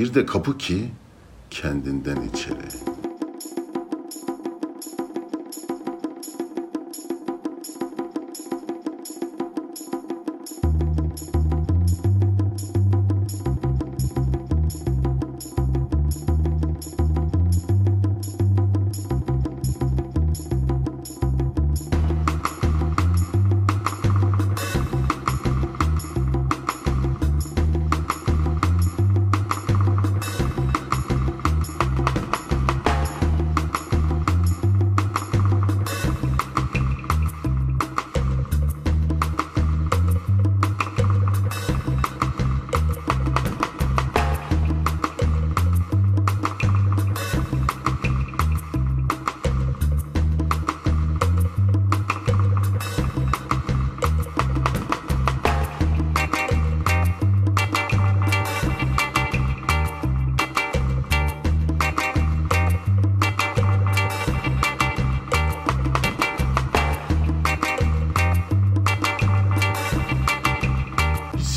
Bir de kapı ki kendinden içeri.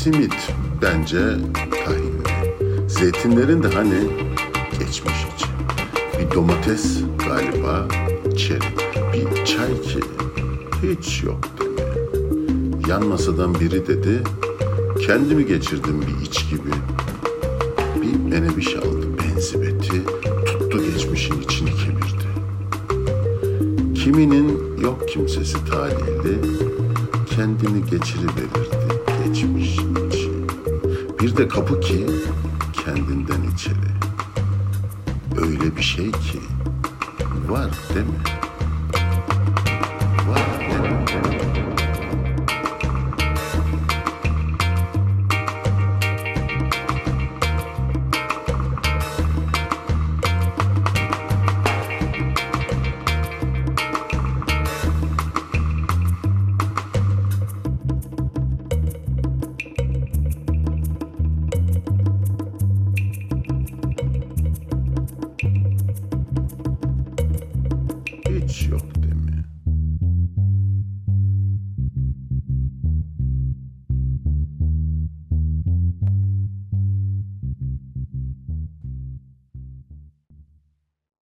Simit bence tahinli. Zeytinlerin de hani geçmiş içi. Bir domates galiba çeri. Bir çay ki hiç yok dedi. Yan masadan biri dedi. Kendimi geçirdim bir iç gibi. Bir menebiş aldı benzibeti. Tuttu geçmişin içini kemirdi. Kiminin yok kimsesi talihli. Kendini geçiriverirdi geçmiş içi. Bir de kapı ki kendinden içeri. Öyle bir şey ki var değil mi? çalışıyor.